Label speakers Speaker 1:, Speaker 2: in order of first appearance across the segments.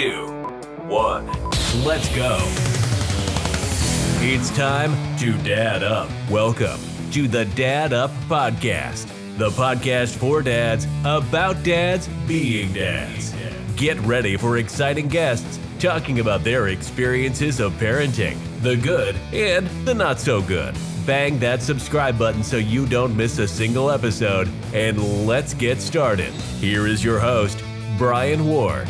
Speaker 1: two, one. Let's go. It's time to Dad Up. Welcome to the Dad Up Podcast, the podcast for dads about dads being dads. Get ready for exciting guests talking about their experiences of parenting, the good and the not so good. Bang that subscribe button so you don't miss a single episode, and let's get started. Here is your host, Brian Ward.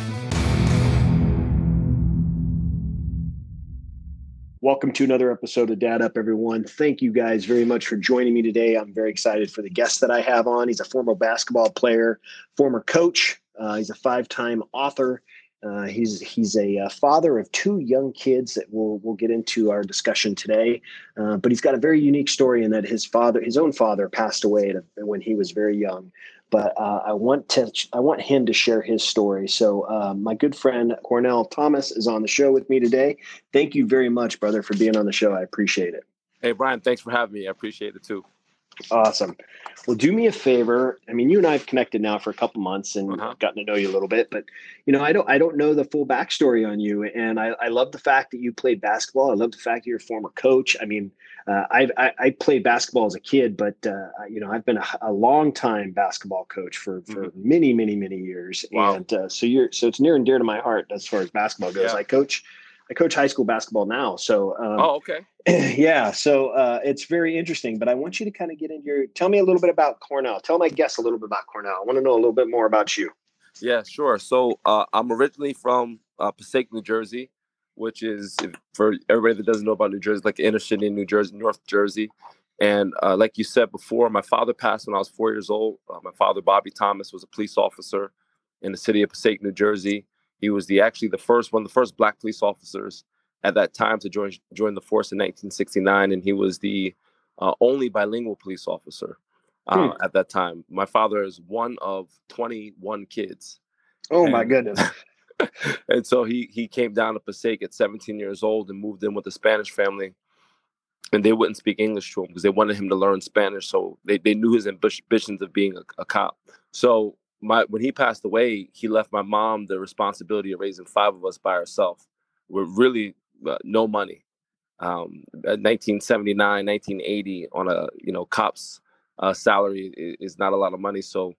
Speaker 2: Welcome to another episode of Dad Up, everyone. Thank you guys very much for joining me today. I'm very excited for the guest that I have on. He's a former basketball player, former coach. Uh, he's a five-time author. Uh, he's he's a, uh, father of two young kids that we'll we'll get into our discussion today. Uh, but he's got a very unique story in that his father, his own father, passed away when he was very young but uh, I want to I want him to share his story. So uh, my good friend Cornell Thomas is on the show with me today. Thank you very much, brother, for being on the show. I appreciate it.
Speaker 3: Hey Brian, thanks for having me. I appreciate it too.
Speaker 2: Awesome. Well, do me a favor. I mean, you and I have connected now for a couple months and uh-huh. gotten to know you a little bit, but you know, I don't, I don't know the full backstory on you. And I, I love the fact that you played basketball. I love the fact that you're a former coach. I mean, uh, I've, I, I played basketball as a kid, but uh, you know, I've been a, a long time basketball coach for for mm-hmm. many, many, many years. Wow. And uh, so you're, so it's near and dear to my heart as far as basketball goes. Yeah. I coach I coach high school basketball now. So, um,
Speaker 3: oh, okay.
Speaker 2: Yeah. So uh, it's very interesting, but I want you to kind of get into your, tell me a little bit about Cornell. Tell my guests a little bit about Cornell. I want to know a little bit more about you.
Speaker 3: Yeah, sure. So uh, I'm originally from uh, Passaic, New Jersey, which is for everybody that doesn't know about New Jersey, like the inner city in New Jersey, North Jersey. And uh, like you said before, my father passed when I was four years old. Uh, my father, Bobby Thomas, was a police officer in the city of Passaic, New Jersey. He was the actually the first one of the first black police officers at that time to join join the force in 1969, and he was the uh, only bilingual police officer uh, hmm. at that time. My father is one of 21 kids.
Speaker 2: Oh and, my goodness!
Speaker 3: and so he he came down to Passaic at 17 years old and moved in with a Spanish family. And they wouldn't speak English to him because they wanted him to learn Spanish. So they, they knew his ambitions of being a, a cop. So my when he passed away, he left my mom the responsibility of raising five of us by herself. With really uh, no money. Um, 1979, 1980 on a you know cop's uh, salary is, is, not a lot of money. So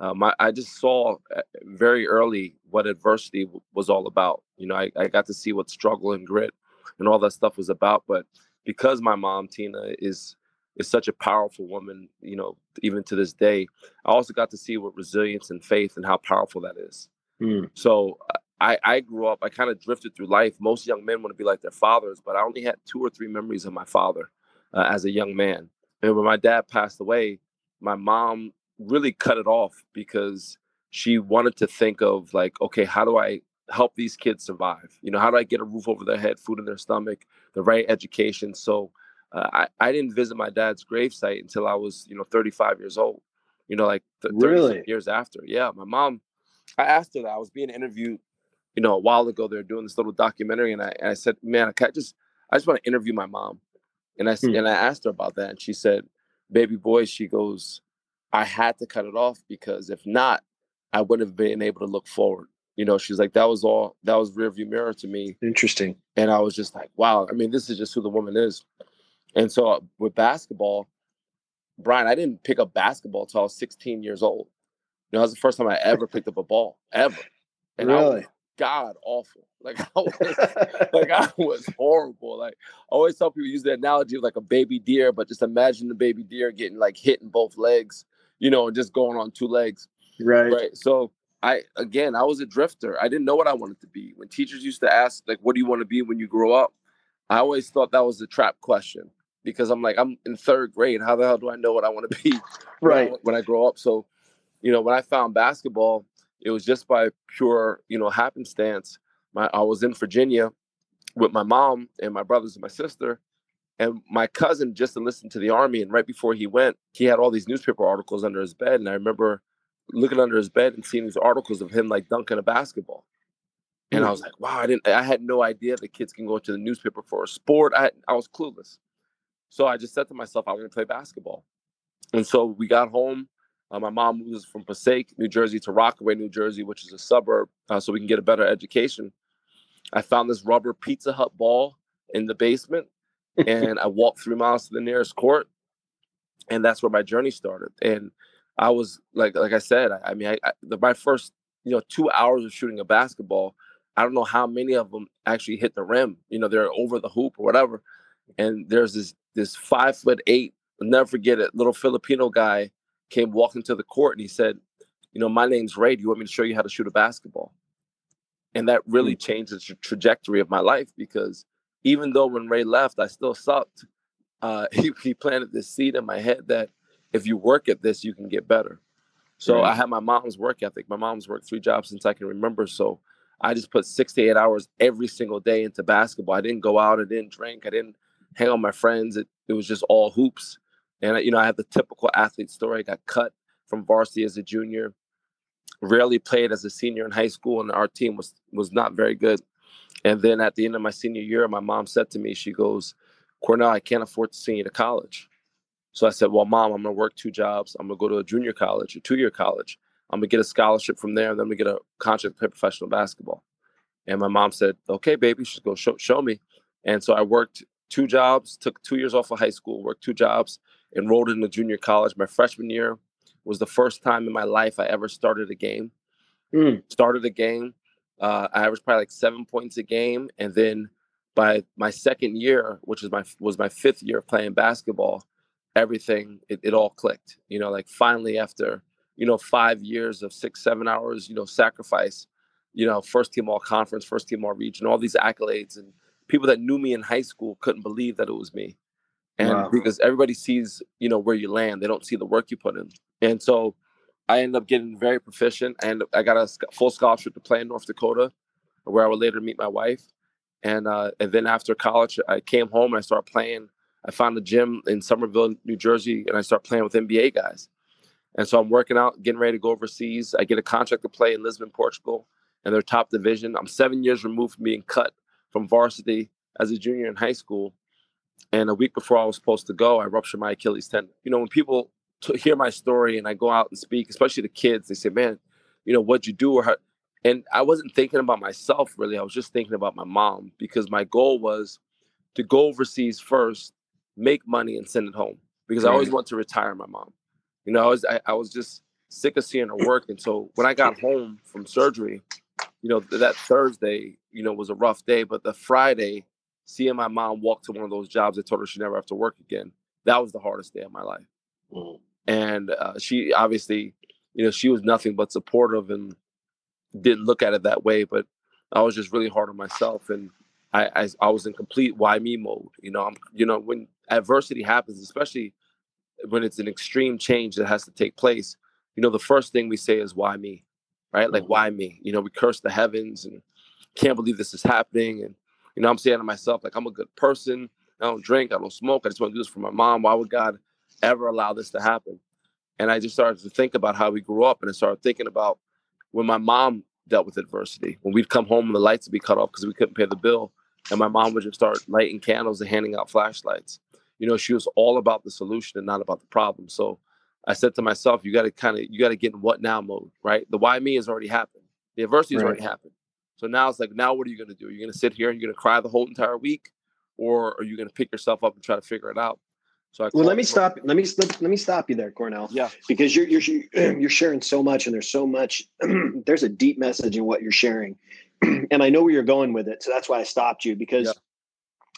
Speaker 3: um, I, I, just saw uh, very early what adversity w- was all about. You know, I, I got to see what struggle and grit and all that stuff was about. But because my mom Tina is is such a powerful woman, you know, even to this day. I also got to see what resilience and faith and how powerful that is. Mm. So I, I grew up, I kind of drifted through life. Most young men want to be like their fathers, but I only had two or three memories of my father uh, as a young man. And when my dad passed away, my mom really cut it off because she wanted to think of like, okay, how do I help these kids survive? You know, how do I get a roof over their head, food in their stomach, the right education? So uh, I, I didn't visit my dad's gravesite until I was, you know, 35 years old, you know, like th- 30 really? years after. Yeah. My mom, I asked her that I was being interviewed, you know, a while ago. They're doing this little documentary. And I, and I said, man, I can't just, I just want to interview my mom. And I, hmm. and I asked her about that. And she said, baby boy, she goes, I had to cut it off because if not, I wouldn't have been able to look forward. You know, she's like, that was all, that was rearview mirror to me.
Speaker 2: Interesting.
Speaker 3: And I was just like, wow. I mean, this is just who the woman is. And so uh, with basketball, Brian, I didn't pick up basketball until I was 16 years old. You know, that was the first time I ever picked up a ball, ever. And really? god awful. Like I was, like I was horrible. Like I always tell people use the analogy of like a baby deer, but just imagine the baby deer getting like hit in both legs, you know, just going on two legs.
Speaker 2: Right.
Speaker 3: Right. So I again, I was a drifter. I didn't know what I wanted to be. When teachers used to ask, like, what do you want to be when you grow up? I always thought that was a trap question because I'm like, I'm in third grade. How the hell do I know what I want to be
Speaker 2: right
Speaker 3: when I, when I grow up? So, you know, when I found basketball, it was just by pure, you know, happenstance. My I was in Virginia with my mom and my brothers and my sister, and my cousin just enlisted to the army. And right before he went, he had all these newspaper articles under his bed, and I remember looking under his bed and seeing these articles of him like dunking a basketball. And I hmm. was like, wow, I didn't I had no idea that kids can go to the newspaper for a sport. I I was clueless. So I just said to myself, I want to play basketball. And so we got home Uh, my mom moves from Passaic, New Jersey, to Rockaway, New Jersey, which is a suburb, uh, so we can get a better education. I found this rubber Pizza Hut ball in the basement, and I walked three miles to the nearest court, and that's where my journey started. And I was like, like I said, I, I mean, I, I, the, my first, you know, two hours of shooting a basketball, I don't know how many of them actually hit the rim. You know, they're over the hoop or whatever. And there's this this five foot eight, I'll never forget it, little Filipino guy came walking to the court and he said, you know, my name's Ray. Do you want me to show you how to shoot a basketball? And that really mm-hmm. changed the tra- trajectory of my life because even though when Ray left, I still sucked. Uh, he, he planted this seed in my head that if you work at this, you can get better. So right. I had my mom's work ethic. My mom's worked three jobs since I can remember. So I just put six to eight hours every single day into basketball. I didn't go out. I didn't drink. I didn't hang out with my friends. It, it was just all hoops. And you know, I had the typical athlete story. I got cut from varsity as a junior. Rarely played as a senior in high school, and our team was was not very good. And then at the end of my senior year, my mom said to me, she goes, Cornell, I can't afford to send you to college. So I said, Well, mom, I'm gonna work two jobs. I'm gonna go to a junior college, a two-year college. I'm gonna get a scholarship from there, and then gonna get a contract to play professional basketball. And my mom said, Okay, baby, she's go show, show me. And so I worked two jobs, took two years off of high school, worked two jobs, enrolled in a junior college. My freshman year was the first time in my life I ever started a game. Mm. Started a game. Uh, I averaged probably like seven points a game, and then by my second year, which is my was my fifth year of playing basketball, everything it, it all clicked. You know, like finally after you know five years of six seven hours, you know, sacrifice, you know, first team all conference, first team all region, all these accolades, and people that knew me in high school couldn't believe that it was me and wow. because everybody sees you know where you land they don't see the work you put in and so i ended up getting very proficient and i got a full scholarship to play in north dakota where i would later meet my wife. And uh, and then after college i came home and i started playing. I found a gym in somerville new jersey and i started playing with nba guys. And so i'm working out getting ready to go overseas. I get a contract to play in lisbon portugal and their top division. I'm seven years removed from being cut from varsity as a junior in high school. And a week before I was supposed to go, I ruptured my Achilles tendon. You know, when people t- hear my story and I go out and speak, especially the kids, they say, "Man, you know, what'd you do?" Or how? and I wasn't thinking about myself really. I was just thinking about my mom because my goal was to go overseas first, make money, and send it home. Because. I always want to retire my mom. You know, I was I, I was just sick of seeing her work, and so when I got home from surgery, you know, that Thursday, you know, was a rough day, but the Friday seeing my mom walk to one of those jobs that told her she never have to work again, that was the hardest day of my life. Mm. And uh, she obviously, you know, she was nothing but supportive and didn't look at it that way. But I was just really hard on myself, and I, I, I was in complete why me mode. You know, I'm, you know, when adversity happens, especially when it's an extreme change that has to take place, you know, the first thing we say is why me, right? Like mm. why me? You know, we curse the heavens and can't believe this is happening, and you know, I'm saying to myself, like, I'm a good person. I don't drink. I don't smoke. I just want to do this for my mom. Why would God ever allow this to happen? And I just started to think about how we grew up. And I started thinking about when my mom dealt with adversity, when we'd come home and the lights would be cut off because we couldn't pay the bill. And my mom would just start lighting candles and handing out flashlights. You know, she was all about the solution and not about the problem. So I said to myself, you got to kind of, you got to get in what now mode, right? The why me has already happened. The adversity has right. already happened. So now it's like, now what are you going to do? Are You're going to sit here and you're going to cry the whole entire week, or are you going to pick yourself up and try to figure it out?
Speaker 2: So well, let me stop. Let me let, let me stop you there, Cornell.
Speaker 3: Yeah,
Speaker 2: because you're you're you're sharing so much, and there's so much. there's a deep message in what you're sharing, and I know where you're going with it. So that's why I stopped you because yeah.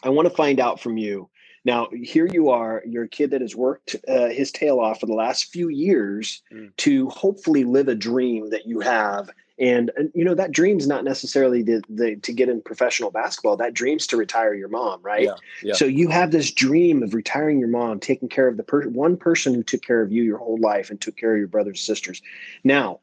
Speaker 2: I want to find out from you. Now, here you are. You're a kid that has worked uh, his tail off for the last few years mm. to hopefully live a dream that you have and, and you know that dream's not necessarily the, the, to get in professional basketball. That dream's to retire your mom right? Yeah, yeah. so you have this dream of retiring your mom taking care of the per- one person who took care of you your whole life and took care of your brothers and sisters. Now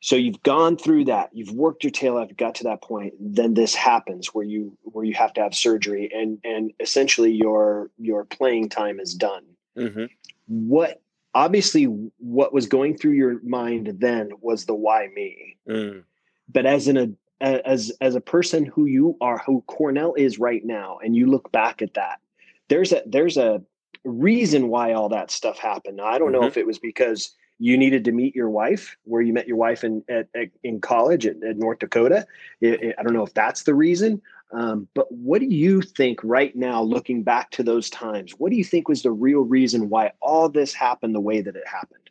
Speaker 2: so you've gone through that. You've worked your tail off you got to that point. Then this happens where you where you have to have surgery and and essentially your your playing time is done. Mm-hmm. what obviously what was going through your mind then was the why me mm. but as an a, as as a person who you are who cornell is right now and you look back at that there's a there's a reason why all that stuff happened now, i don't mm-hmm. know if it was because you needed to meet your wife where you met your wife in at, at in college at, at North Dakota. It, it, I don't know if that's the reason, um, but what do you think right now, looking back to those times? What do you think was the real reason why all this happened the way that it happened?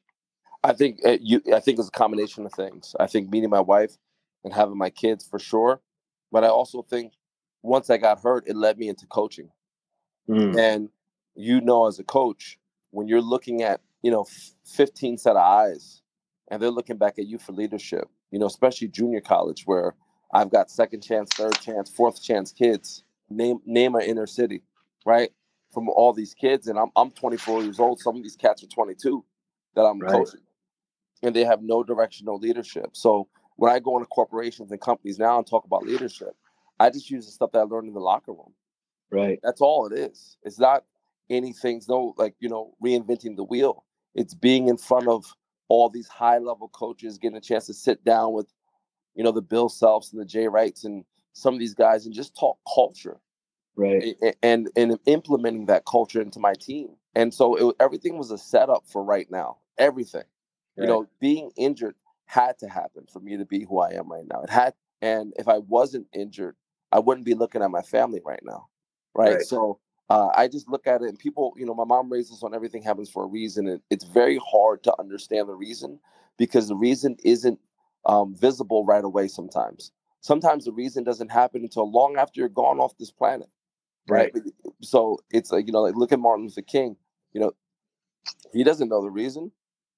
Speaker 3: I think uh, you. I think it's a combination of things. I think meeting my wife and having my kids for sure, but I also think once I got hurt, it led me into coaching. Mm. And you know, as a coach, when you're looking at you know 15 set of eyes, and they're looking back at you for leadership, you know, especially junior college where I've got second chance, third chance, fourth chance kids. Name name an inner city, right? From all these kids, and I'm I'm 24 years old. Some of these cats are 22 that I'm right. coaching, and they have no direction, no leadership. So when I go into corporations and companies now and talk about leadership, I just use the stuff that I learned in the locker room.
Speaker 2: Right.
Speaker 3: That's all it is. It's not anything. No, like you know, reinventing the wheel. It's being in front of all these high level coaches, getting a chance to sit down with, you know, the Bill Selfs and the Jay Wrights and some of these guys and just talk culture.
Speaker 2: Right.
Speaker 3: And and implementing that culture into my team. And so it, everything was a setup for right now. Everything. Right. You know, being injured had to happen for me to be who I am right now. It had, and if I wasn't injured, I wouldn't be looking at my family right now. Right. right. So uh, I just look at it and people, you know, my mom raised us on everything happens for a reason. And it's very hard to understand the reason because the reason isn't um, visible right away sometimes. Sometimes the reason doesn't happen until long after you're gone off this planet. Right. right. So it's like, you know, like look at Martin Luther King, you know, he doesn't know the reason.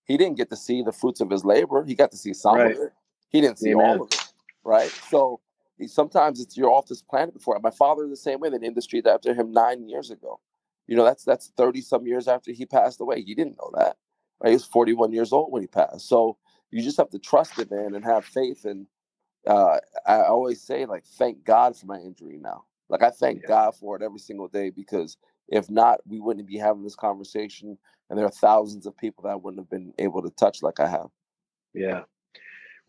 Speaker 3: He didn't get to see the fruits of his labor. He got to see some right. of it. He didn't see Amen. all of it. Right. So sometimes it's you're off this planet before. My father the same way. They named the street after him nine years ago. You know, that's that's 30 some years after he passed away. He didn't know that. Right? He was 41 years old when he passed. So you just have to trust it, man, and have faith. And uh, I always say, like, thank God for my injury now. Like I thank yeah. God for it every single day because if not, we wouldn't be having this conversation. And there are thousands of people that I wouldn't have been able to touch like I have.
Speaker 2: Yeah.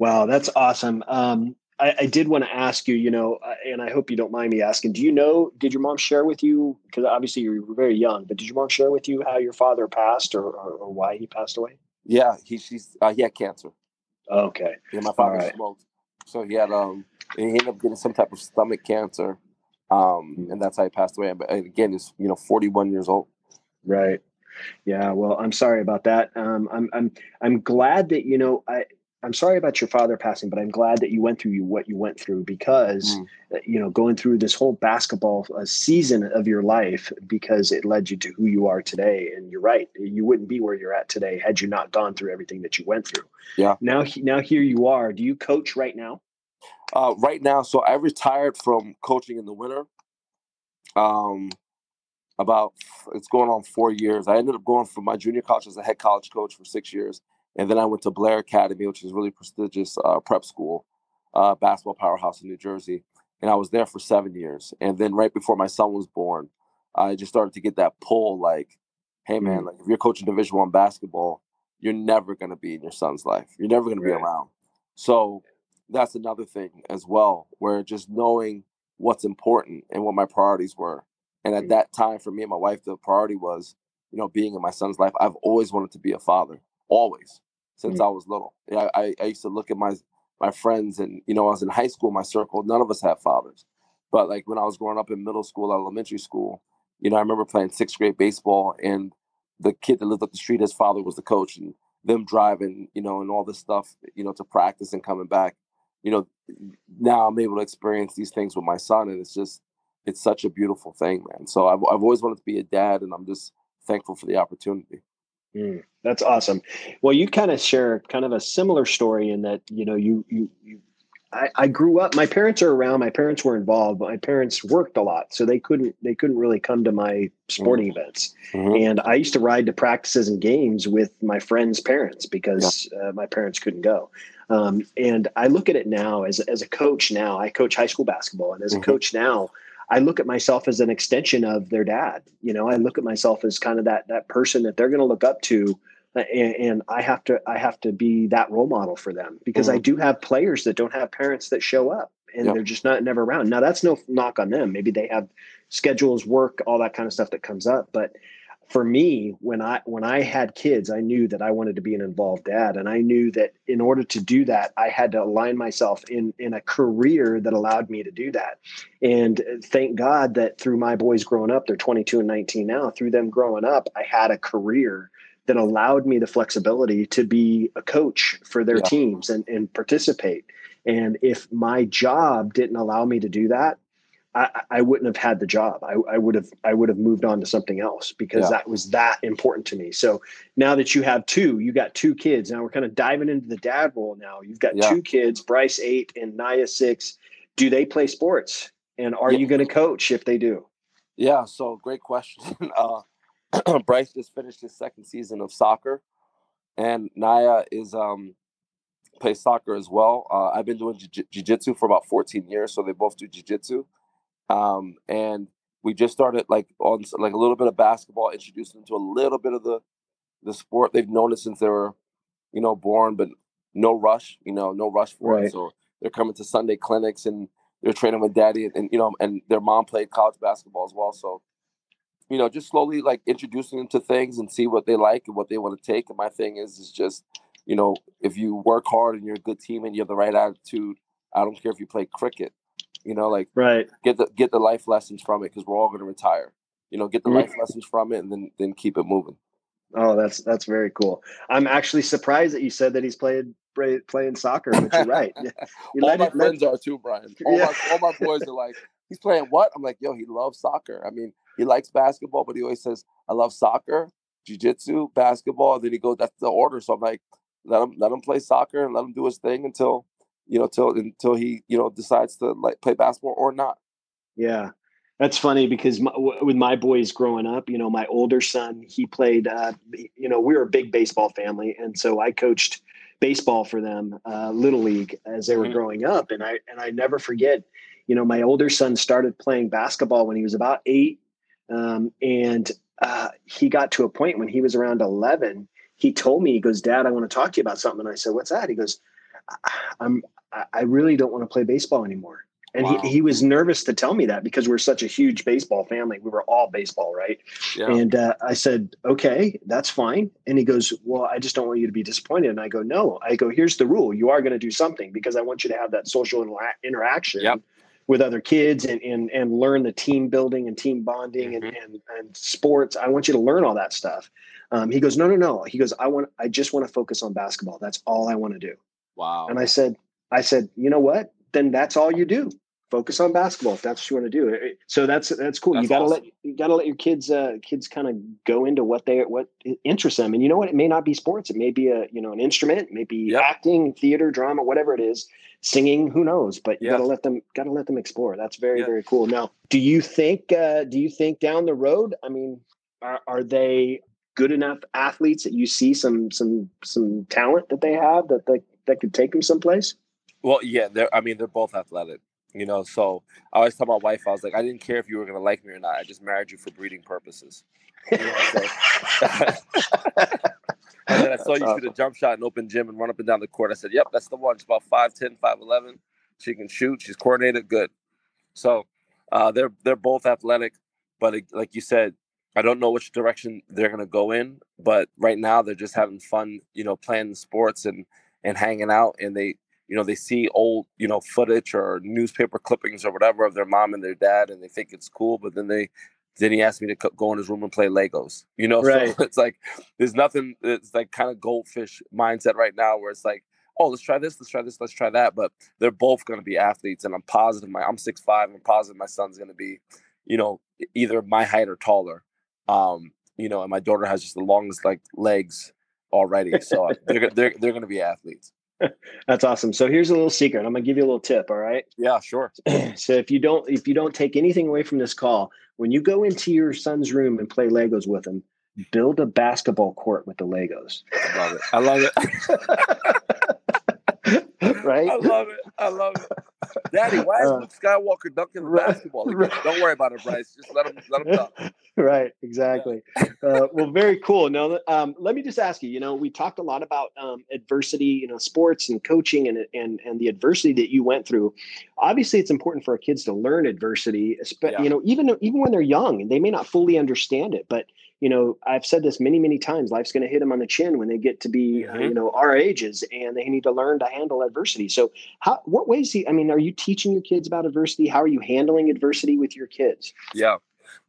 Speaker 2: Wow, that's awesome. Um, I, I, did want to ask you, you know, uh, and I hope you don't mind me asking. Do you know? Did your mom share with you? Because obviously you were very young, but did your mom share with you how your father passed or, or, or why he passed away?
Speaker 3: Yeah, he she's uh, he had cancer.
Speaker 2: Okay.
Speaker 3: Yeah, my father right. smoked, so he had um he ended up getting some type of stomach cancer, um, mm. and that's how he passed away. But again, he's you know forty one years old.
Speaker 2: Right. Yeah. Well, I'm sorry about that. Um, I'm I'm I'm glad that you know I I'm sorry about your father passing, but I'm glad that you went through what you went through because, mm. You know, going through this whole basketball uh, season of your life because it led you to who you are today. And you're right, you wouldn't be where you're at today had you not gone through everything that you went through.
Speaker 3: Yeah.
Speaker 2: Now, now here you are. Do you coach right now?
Speaker 3: Uh, right now, so I retired from coaching in the winter. Um, about it's going on four years. I ended up going from my junior college as a head college coach for six years and then I went to Blair Academy, which is really prestigious uh, prep school, uh, basketball powerhouse in New Jersey. And I was there for seven years. And then right before my son was born, I just started to get that pull like, hey man, mm-hmm. like if you're coaching Division One basketball, you're never gonna be in your son's life. You're never gonna right. be around. So that's another thing as well, where just knowing what's important and what my priorities were. And at mm-hmm. that time for me and my wife, the priority was, you know, being in my son's life. I've always wanted to be a father always since mm-hmm. I was little. Yeah, I, I used to look at my my friends, and you know, I was in high school, my circle, none of us had fathers. But like when I was growing up in middle school, elementary school, you know, I remember playing sixth grade baseball, and the kid that lived up the street, his father was the coach, and them driving, you know, and all this stuff, you know, to practice and coming back. You know, now I'm able to experience these things with my son, and it's just, it's such a beautiful thing, man. So I've I've always wanted to be a dad, and I'm just thankful for the opportunity.
Speaker 2: Mm, that's awesome. Well, you kind of share kind of a similar story in that you know you you you. I, I grew up. My parents are around. My parents were involved. But my parents worked a lot, so they couldn't they couldn't really come to my sporting mm-hmm. events. Mm-hmm. And I used to ride to practices and games with my friends' parents because yeah. uh, my parents couldn't go. Um, and I look at it now as as a coach. Now I coach high school basketball, and as mm-hmm. a coach now, I look at myself as an extension of their dad. You know, I look at myself as kind of that that person that they're going to look up to, uh, and, and, I have to I have to be that role model for them because mm-hmm. I do have players that don't have parents that show up and yep. they're just not never around. Now that's no knock on them. Maybe they have schedules, work, all that kind of stuff that comes up, but for me when i when i had kids i knew that i wanted to be an involved dad. And i knew that in order to do that i had to align myself in in a career that allowed me to do that. And uh, thank god that through my boys growing up they're 22 and 19 now through them growing up i had a career that allowed me the flexibility to be a coach for their yeah. teams and, and participate. And if my job didn't allow me to do that I, I wouldn't have had the job. I, I, would have I would have moved on to something else because yeah. that was that important to me. So now that you have two, you got two kids. Now we're kind of diving into the dad role. Now you've got yeah. two kids, Bryce eight and Naya six. Do they play sports? And are yeah. you going to coach if they do?
Speaker 3: Yeah. So great question. Uh, Bryce just finished his second season of soccer, and Naya is um plays soccer as well. Uh, I've been doing jiu- jiu-jitsu for about 14 years, so they both do jiu-jitsu. Um, and we just started like on like a little bit of basketball, introducing them to a little bit of the the sport. They've known it since they were, you know, born, but no rush, you know, no rush for right. it. So they're coming to Sunday clinics and they're training with daddy and, and you know, and their mom played college basketball as well. So, you know, just slowly like introducing them to things and see what they like and what they want to take. And my thing is is just, you know, if you work hard and you're a good team and you have the right attitude, I don't care if you play cricket. You know, like
Speaker 2: right.
Speaker 3: Get the get the life lessons from it because we're all going to retire. You know, get the mm-hmm. life lessons from it and then then keep it moving.
Speaker 2: Oh, that's that's very cool. I'm actually surprised that you said that he's played playing soccer, but you're right.
Speaker 3: You all my it, friends let... are too, Brian. All, yeah. my, all my boys are like, he's playing what? I'm like, yo, he loves soccer. I mean, he likes basketball, but he always says, I love soccer, jiu-jitsu, basketball. Then he goes, that's the order. So I'm like, let him let him play soccer and let him do his thing until you know, till until he, you know, decides to like play basketball or not.
Speaker 2: Yeah. That's funny because my, with my boys growing up, you know, my older son, he played, uh, you know, we were a big baseball family. And so I coached baseball for them, uh, little league as they were mm-hmm. growing up. And I, and I never forget, you know, my older son started playing basketball when he was about eight. Um, and uh, he got to a point when he was around 11, he told me, he goes, dad, I want to talk to you about something. And I said, what's that? He goes, I'm I really don't want to play baseball anymore. And wow. he, he was nervous to tell me that because we're such a huge baseball family. We were all baseball, right? Yeah. And uh, I said, okay, that's fine. And he goes, well, I just don't want you to be disappointed. And I go, no. I go, here's the rule. You are going to do something because I want you to have that social intera- interaction yep. with other kids and, and, and learn the team building and team bonding mm-hmm. and, and, and sports. I want you to learn all that stuff. Um, he goes, no, no, no. He goes, I want, I just want to focus on basketball. That's all I want to do.
Speaker 3: Wow.
Speaker 2: And I said, I said, you know what? Then that's all you do. Focus on basketball if that's what you want to do. So that's that's cool. That's you gotta awesome. let you gotta let your kids uh, kids kind of go into what they what interests them. And you know what? It may not be sports. It may be a you know an instrument. Maybe yep. acting, theater, drama, whatever it is. Singing, who knows? But you gotta let them gotta let them explore. That's very very cool. Now, do you think uh, do you think down the road? I mean, are, are they good enough athletes that you see some some some talent that they have that they, that could take them someplace?
Speaker 3: Well, yeah, they're. I mean, they're both athletic. You know, so I always tell my wife, I was like, I didn't care if you were gonna like me or not. I just married you for breeding purposes. You know, so, and then I saw you awesome. shoot a jump shot in open gym and run up and down the court. I said, Yep, that's the one. She's about 5'10, 5'11. She can shoot. She's coordinated. Good. So uh, they're they're both athletic, but it, like you said, I don't know which direction they're gonna go in. But right now, they're just having fun. You know, playing sports and and hanging out, and they you know they see old you know footage or newspaper clippings or whatever of their mom and their dad and they think it's cool but then they then he asked me to go in his room and play legos you know right. so it's like there's nothing it's like kind of goldfish mindset right now where it's like oh let's try this let's try this let's try that but they're both going to be athletes and i'm positive my i'm six five i'm positive my son's going to be you know either my height or taller um you know and my daughter has just the longest like legs already so they're, they're, they're going to be athletes
Speaker 2: That's awesome. So here's a little secret. I'm gonna give you a little tip. All right.
Speaker 3: Yeah, sure.
Speaker 2: so if you don't if you don't take anything away from this call, when you go into your son's room and play Legos with him, build a basketball court with the Legos.
Speaker 3: I love it. I love it.
Speaker 2: right?
Speaker 3: I love it. I love it. Daddy, why is uh, Luke Skywalker dunking the right, basketball? Right. Don't worry about it, Bryce. Just let him let him dunk.
Speaker 2: Right, exactly. Uh, well, very cool. Now, um, let me just ask you. You know, we talked a lot about um, adversity. You know, sports and coaching and and and the adversity that you went through. Obviously, it's important for our kids to learn adversity. Yeah. You know, even even when they're young, they may not fully understand it, but you know, I've said this many, many times. Life's going to hit them on the chin when they get to be, uh, mm-hmm. uh, you know, our ages, and they need to learn to handle adversity. So, how, what ways? I mean, are you teaching your kids about adversity? How are you handling adversity with your kids?
Speaker 3: Yeah,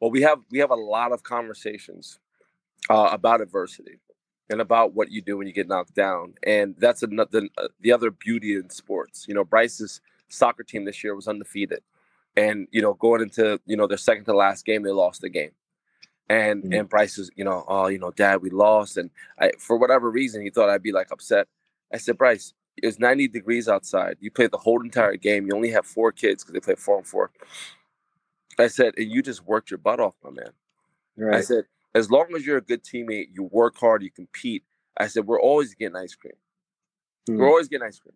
Speaker 3: well, we have we have a lot of conversations uh, about adversity and about what you do when you get knocked down, and that's another uh, the other beauty in sports. You know, Bryce's soccer team this year was undefeated, and you know, going into you know their second to last game, they lost the game and mm-hmm. and Bryce was, you know, oh, you know, Dad, we lost, and I, for whatever reason, he thought I'd be like upset. I said, Bryce, it's 90 degrees outside. You played the whole entire game. You only have four kids because they play four and four. I said, and you just worked your butt off, my man. Right. I said, as long as you're a good teammate, you work hard, you compete. I said, we're always getting ice cream. Mm-hmm. We're always getting ice cream.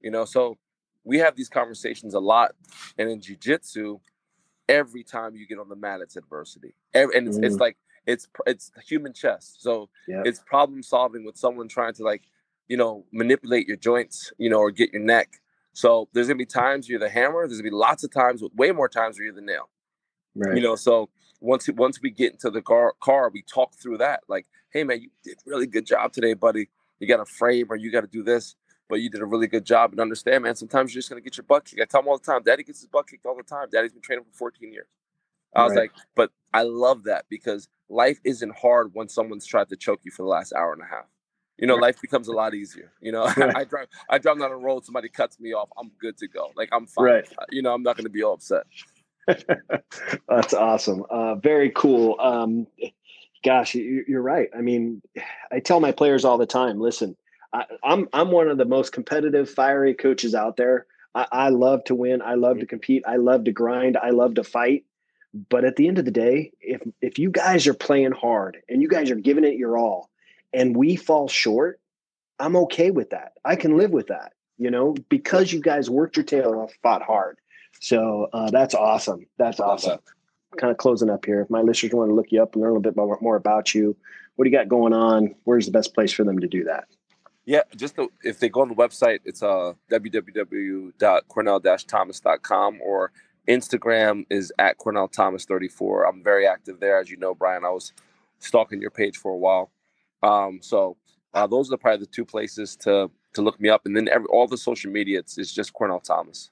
Speaker 3: You know, so we have these conversations a lot. And in jujitsu, every time you get on the mat, it's adversity, every, and it's, mm. it's, like it's it's human chess. So it's problem solving with someone trying to like you know manipulate your joints, you know, or get your neck. So there's gonna be times you're the hammer. There's gonna be lots of times, with way more times where you're the nail. Right. You know, so once once we get into the car, car, we talk through that. Like, hey man, you did really good job today, buddy. You got a frame, or you got to do this but you did a really good job. And understand, man, sometimes you're just gonna get your butt kicked. I tell him all the time, Daddy gets his butt kicked all the time. Daddy's been training for 14 years. I was right. like, but I love that because life isn't hard when someone's tried to choke you for the last hour and a half. You know, life becomes a lot easier. You know, right. I drive I drive down the road, somebody cuts me off, I'm good to go. Like I'm fine. Right. You know, I'm not gonna be all upset.
Speaker 2: That's awesome. Uh, very cool. Um, gosh, you're right. I mean, I tell my players all the time, listen, I, am I'm, I'm one of the most competitive, fiery coaches out there. I, I love to win. I love to compete. I love to grind. I love to fight. But at the end of the day, if if you guys are playing hard and you guys are giving it your all, and we fall short, I'm okay with that. I can live with that. You know, because you guys worked your tail off, fought hard. So uh, that's awesome. That's awesome. Kind of closing up here. If my listeners want to look you up and learn a little bit more, more about you, what do you got going on? Where's the best place for them to do that?
Speaker 3: Yeah, just the, if they go on the website, it's uh, www.cornell-thomas.com or Instagram is at Cornell Thomas 34. I'm very active there, as you know, Brian. I was stalking your page for a while. Um, so uh, those are probably the two places to to look me up, and then every, all the social media, it's, it's just Cornell Thomas.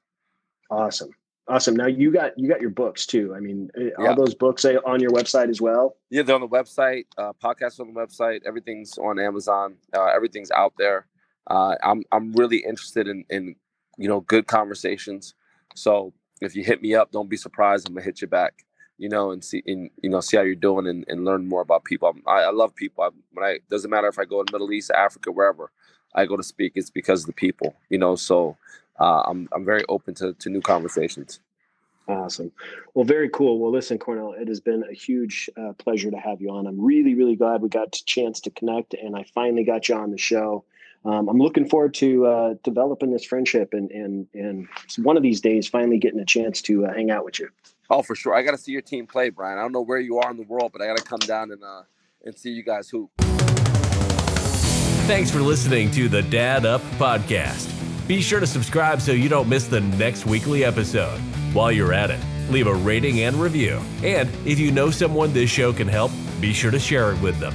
Speaker 2: Awesome. Awesome. Now you got you got your books too. I mean, eh, yeah. all those books on your website as well.
Speaker 3: Yeah, they're on the website. Uh, podcasts on the website. Everything's on Amazon. Uh, everything's out there. Uh, I'm I'm really interested in in you know good conversations. So if you hit me up, don't be surprised. I'm gonna hit you back. You know, and see and you know see how you're doing and, and learn more about people. I, I love people. I, when I doesn't matter if I go to Middle East, Africa, wherever I go to speak, it's because of the people. You know, so uh, I'm I'm very open to to new conversations.
Speaker 2: Awesome. Well, very cool. Well, listen, Cornell, it has been a huge uh, pleasure to have you on. I'm really, really glad we got a chance to connect, and I finally got you on the show. Um, I'm looking forward to uh, developing this friendship and and and one of these days finally getting a chance to uh, hang out with you.
Speaker 3: Oh, for sure. I got to see your team play, Brian. I don't know where you are in the world, but I got to come down and uh, and see you guys hoop.
Speaker 1: Thanks for listening to the Dad Up podcast. Be sure to subscribe so you don't miss the next weekly episode. While you're at it, leave a rating and review. And if you know someone this show can help, be sure to share it with them.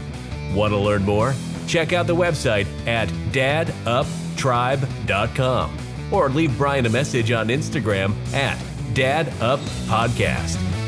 Speaker 1: Want to learn more? Check out the website at daduptribe.com or leave Brian a message on Instagram at daduppodcast.